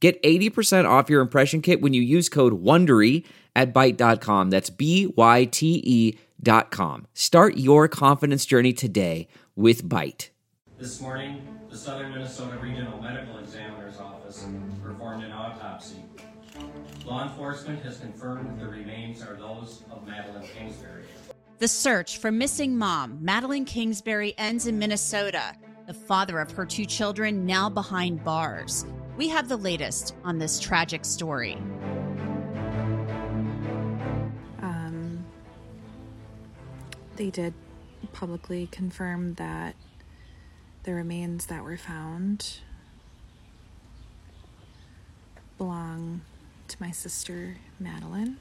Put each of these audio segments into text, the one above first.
Get 80% off your impression kit when you use code WONDERY at Byte.com. That's B-Y-T-E dot com. Start your confidence journey today with Byte. This morning, the Southern Minnesota Regional Medical Examiner's Office performed an autopsy. Law enforcement has confirmed the remains are those of Madeline Kingsbury. The search for missing mom, Madeline Kingsbury, ends in Minnesota. The father of her two children now behind bars. We have the latest on this tragic story. Um, they did publicly confirm that the remains that were found belong to my sister Madeline.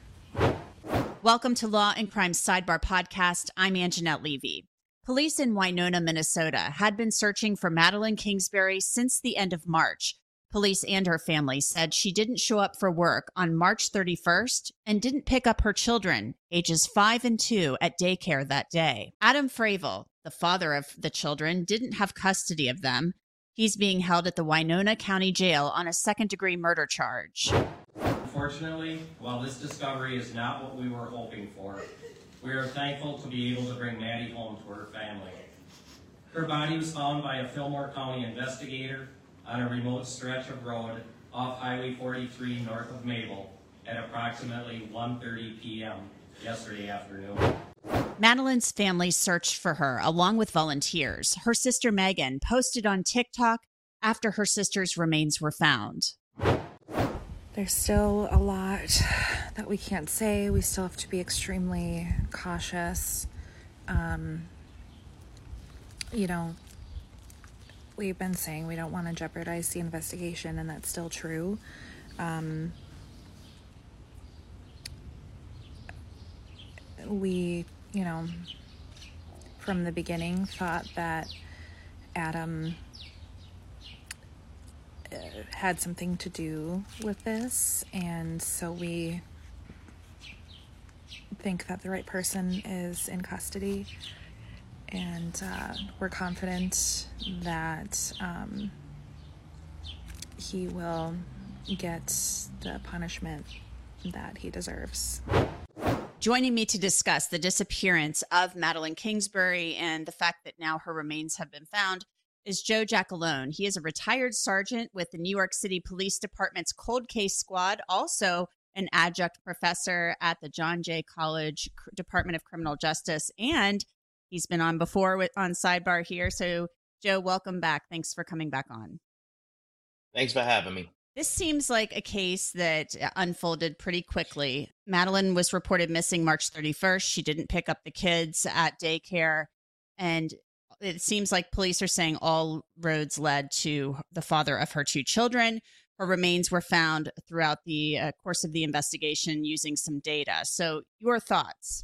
Welcome to Law and Crime Sidebar Podcast. I'm Angenette Levy. Police in Winona, Minnesota had been searching for Madeline Kingsbury since the end of March. Police and her family said she didn't show up for work on March 31st and didn't pick up her children, ages 5 and 2, at daycare that day. Adam Fravel, the father of the children, didn't have custody of them. He's being held at the Winona County Jail on a second degree murder charge. Unfortunately, while this discovery is not what we were hoping for, we are thankful to be able to bring Maddie home to her family. Her body was found by a Fillmore County investigator on a remote stretch of road off Highway 43 north of Mabel at approximately 1:30 p.m. yesterday afternoon. Madeline's family searched for her along with volunteers. Her sister Megan posted on TikTok after her sister's remains were found. There's still a lot that we can't say. We still have to be extremely cautious. Um, you know, we've been saying we don't want to jeopardize the investigation, and that's still true. Um, we, you know, from the beginning thought that Adam uh, had something to do with this, and so we think that the right person is in custody, and uh, we're confident that um, he will get the punishment that he deserves. Joining me to discuss the disappearance of Madeline Kingsbury and the fact that now her remains have been found is Joe Giacalone. He is a retired sergeant with the New York City Police Department's Cold Case Squad, also an adjunct professor at the John Jay College Department of Criminal Justice, and he's been on before with, on Sidebar here. So, Joe, welcome back. Thanks for coming back on. Thanks for having me. This seems like a case that uh, unfolded pretty quickly. Madeline was reported missing March 31st. She didn't pick up the kids at daycare. And it seems like police are saying all roads led to the father of her two children. Her remains were found throughout the uh, course of the investigation using some data. So, your thoughts?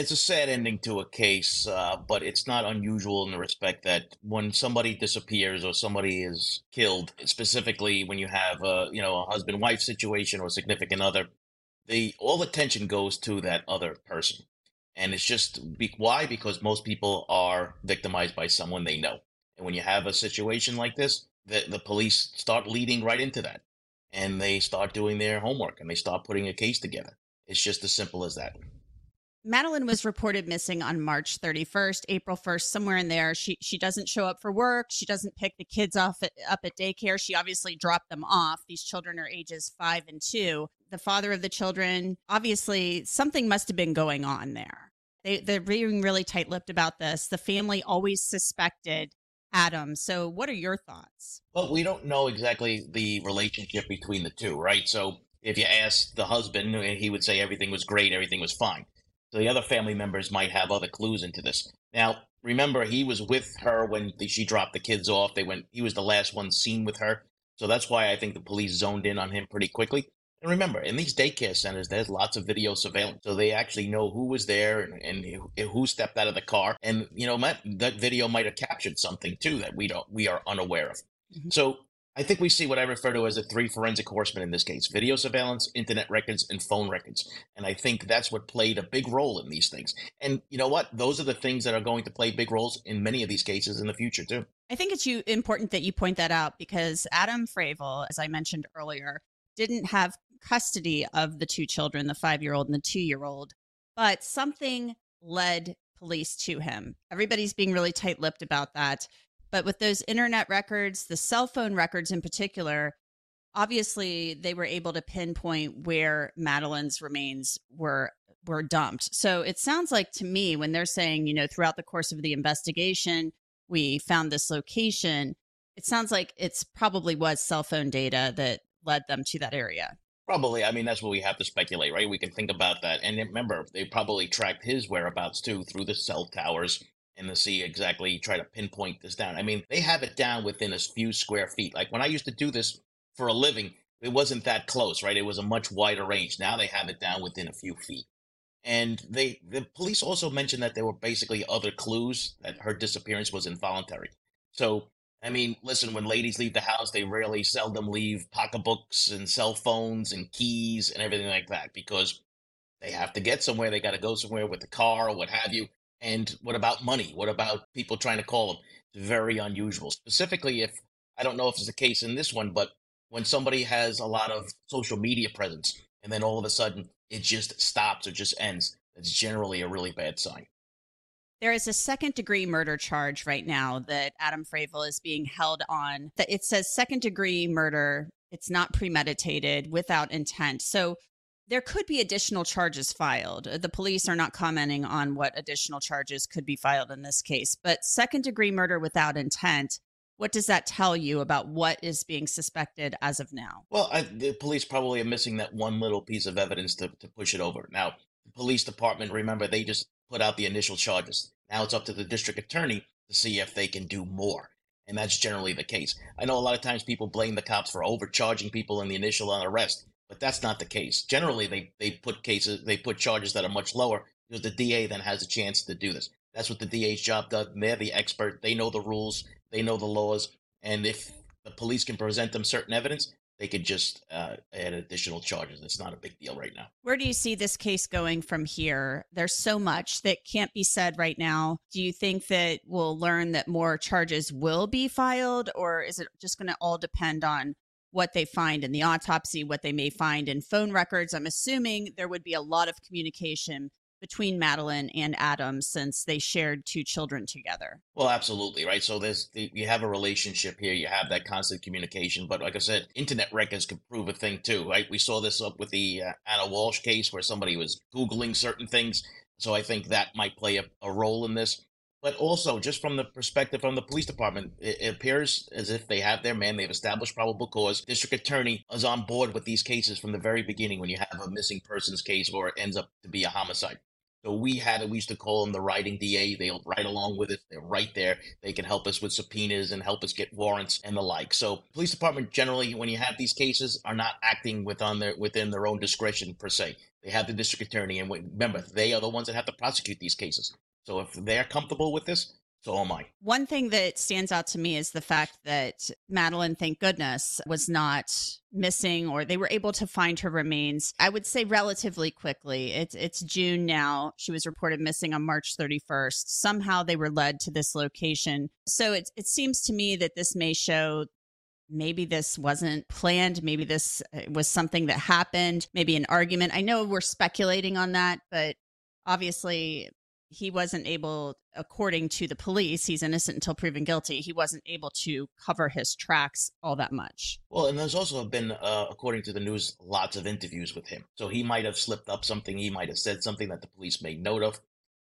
It's a sad ending to a case, uh, but it's not unusual in the respect that when somebody disappears or somebody is killed, specifically when you have a you know a husband wife situation or significant other, the all attention goes to that other person, and it's just be, why because most people are victimized by someone they know, and when you have a situation like this, the the police start leading right into that, and they start doing their homework and they start putting a case together. It's just as simple as that. Madeline was reported missing on March 31st, April 1st, somewhere in there. She she doesn't show up for work. She doesn't pick the kids off at, up at daycare. She obviously dropped them off. These children are ages 5 and 2. The father of the children, obviously something must have been going on there. They they're being really tight-lipped about this. The family always suspected Adam. So what are your thoughts? Well, we don't know exactly the relationship between the two, right? So if you ask the husband, he would say everything was great, everything was fine. So the other family members might have other clues into this. Now, remember, he was with her when the, she dropped the kids off. They went. He was the last one seen with her. So that's why I think the police zoned in on him pretty quickly. And remember, in these daycare centers, there's lots of video surveillance, so they actually know who was there and, and who stepped out of the car. And you know, that video might have captured something too that we don't we are unaware of. Mm-hmm. So I think we see what I refer to as the three forensic horsemen in this case video surveillance, internet records, and phone records. And I think that's what played a big role in these things. And you know what? Those are the things that are going to play big roles in many of these cases in the future, too. I think it's you, important that you point that out because Adam Fravel, as I mentioned earlier, didn't have custody of the two children, the five year old and the two year old, but something led police to him. Everybody's being really tight lipped about that. But with those internet records, the cell phone records in particular, obviously they were able to pinpoint where Madeline's remains were were dumped. So it sounds like to me when they're saying, you know, throughout the course of the investigation, we found this location, it sounds like it's probably was cell phone data that led them to that area. Probably. I mean, that's what we have to speculate, right? We can think about that. And remember, they probably tracked his whereabouts too through the cell towers and to see exactly try to pinpoint this down. I mean, they have it down within a few square feet. Like when I used to do this for a living, it wasn't that close, right? It was a much wider range. Now they have it down within a few feet. And they the police also mentioned that there were basically other clues that her disappearance was involuntary. So I mean, listen, when ladies leave the house, they rarely seldom leave pocketbooks and cell phones and keys and everything like that because they have to get somewhere. They got to go somewhere with the car or what have you. And what about money? What about people trying to call them? It's very unusual. Specifically, if I don't know if it's the case in this one, but when somebody has a lot of social media presence and then all of a sudden it just stops or just ends, that's generally a really bad sign. There is a second degree murder charge right now that Adam Fravel is being held on. That it says second degree murder. It's not premeditated without intent. So there could be additional charges filed. The police are not commenting on what additional charges could be filed in this case, but second degree murder without intent. What does that tell you about what is being suspected as of now? Well, I, the police probably are missing that one little piece of evidence to, to push it over. Now, the police department, remember, they just put out the initial charges. Now it's up to the district attorney to see if they can do more. And that's generally the case. I know a lot of times people blame the cops for overcharging people in the initial arrest. But that's not the case. Generally, they, they put cases, they put charges that are much lower because the DA then has a chance to do this. That's what the DA's job does. They're the expert. They know the rules. They know the laws. And if the police can present them certain evidence, they could just uh, add additional charges. It's not a big deal right now. Where do you see this case going from here? There's so much that can't be said right now. Do you think that we'll learn that more charges will be filed, or is it just going to all depend on what they find in the autopsy, what they may find in phone records. I'm assuming there would be a lot of communication between Madeline and Adam since they shared two children together. Well, absolutely, right? So there's you have a relationship here, you have that constant communication, but like I said, internet records could prove a thing too, right? We saw this up with the uh, Ana Walshe case where somebody was googling certain things, so I think that might play a, a role in this. But also, just from the perspective from the police department, it, appears as if they have their man. They've established probable cause. District attorney is on board with these cases from the very beginning when you have a missing persons case or it ends up to be a homicide. So we had we used to call them the writing DA. They'll write along with it. They're right there. They can help us with subpoenas and help us get warrants and the like. So police department generally, when you have these cases, are not acting within their within their own discretion per se. They have the district attorney, and remember, they are the ones that have to prosecute these cases. So if they're comfortable with this, so am I. One thing that stands out to me is the fact that Madeline, thank goodness, was not missing or they were able to find her remains. I would say relatively quickly. It's it's June now. She was reported missing on March 31st. Somehow they were led to this location. So it it seems to me that this may show maybe this wasn't planned maybe this uh, was something that happened maybe an argument i know we're speculating on that but obviously he wasn't able according to the police he's innocent until proven guilty he wasn't able to cover his tracks all that much. Well and there's also been uh, according to the news lots of interviews with him. So he might have slipped up something he might have said something that the police made note of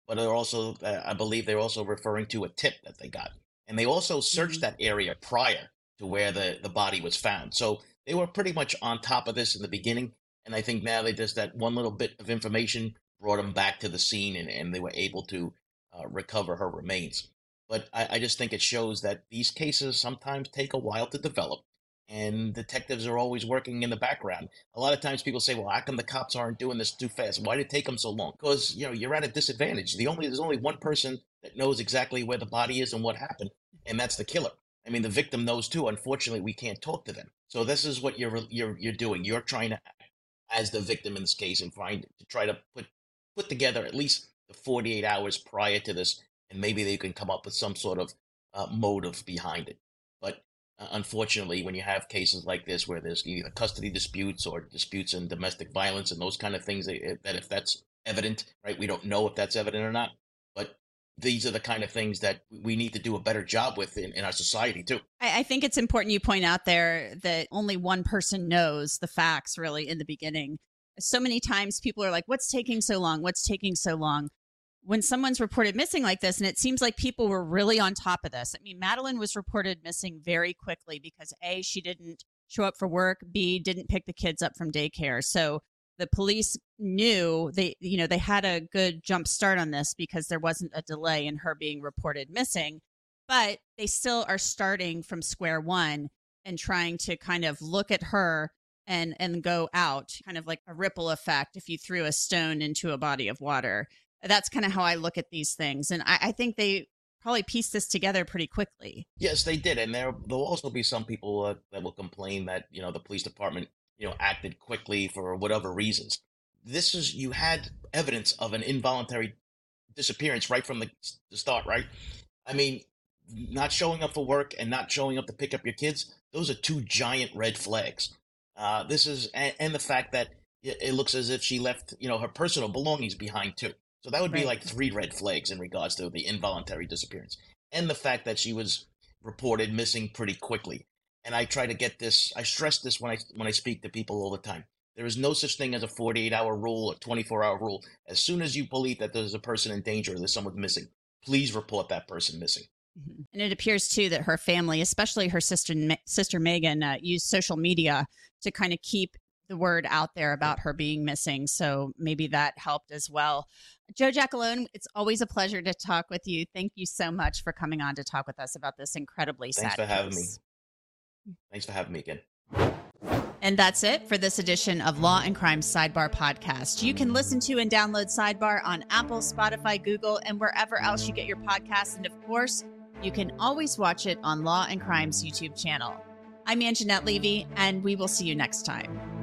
but they're also uh, i believe they're also referring to a tip that they got. And they also searched mm-hmm. that area prior to where the, the body was found. So they were pretty much on top of this in the beginning and i think now they just that one little bit of information brought them back to the scene and, and they were able to uh, recover her remains. But I, I, just think it shows that these cases sometimes take a while to develop, and detectives are always working in the background. A lot of times people say, "Well, how come the cops aren't doing this too fast? Why did it take them so long?" Because you know you're at a disadvantage. The only there's only one person that knows exactly where the body is and what happened, and that's the killer. I mean, the victim knows too. Unfortunately, we can't talk to them. So this is what you're you're you're doing. You're trying to as the victim in this case and find to try to put put together at least the 48 hours prior to this, and maybe they can come up with some sort of uh, motive behind it. But uh, unfortunately, when you have cases like this where there's either custody disputes or disputes in domestic violence and those kind of things, that, that if that's evident, right, we don't know if that's evident or not. But these are the kind of things that we need to do a better job with in, in our society too. I, I, think it's important you point out there that only one person knows the facts really in the beginning so many times people are like, what's taking so long? What's taking so long? When someone's reported missing like this, and it seems like people were really on top of this. I mean, Madeline was reported missing very quickly because A, she didn't show up for work, B, didn't pick the kids up from daycare. So the police knew they, you know, they had a good jump start on this because there wasn't a delay in her being reported missing. But they still are starting from square one and trying to kind of look at her and and go out kind of like a ripple effect if you threw a stone into a body of water. That's kind of how i look at these things and i, I think they probably pieced this together pretty quickly. Yes they did and there there'll also be some people uh, that will complain that you know the police department you know acted quickly for whatever reasons. This is you had evidence of an involuntary disappearance right from the, the start right? I mean not showing up for work and not showing up to pick up your kids those are two giant red flags uh, this is and, and, the fact that it looks as if she left, you know, her personal belongings behind too. So that would be like three red flags in regards to the involuntary disappearance, and the fact that she was reported missing pretty quickly. And I try to get this. I stress this when I when I speak to people all the time. There is no such thing as a 48 hour rule or 24 hour rule. As soon as you believe that there's a person in danger or there's someone missing, please report that person missing. Mm-hmm. And it appears too that her family, especially her sister sister Megan, uh, used social media to kind of keep the word out there about her being missing. So maybe that helped as well. Joe Giacalone, it's always a pleasure to talk with you. Thank you so much for coming on to talk with us about this incredibly Thanks sad. Thanks for having case. me. Thanks for having me again. And that's it for this edition of Law and Crime Sidebar Podcast. You can listen to and download Sidebar on Apple, Spotify, Google, and wherever else you get your podcasts. And of course, you can always watch it on Law and Crime's YouTube channel. I'm Angenette Levy, and we will see you next time.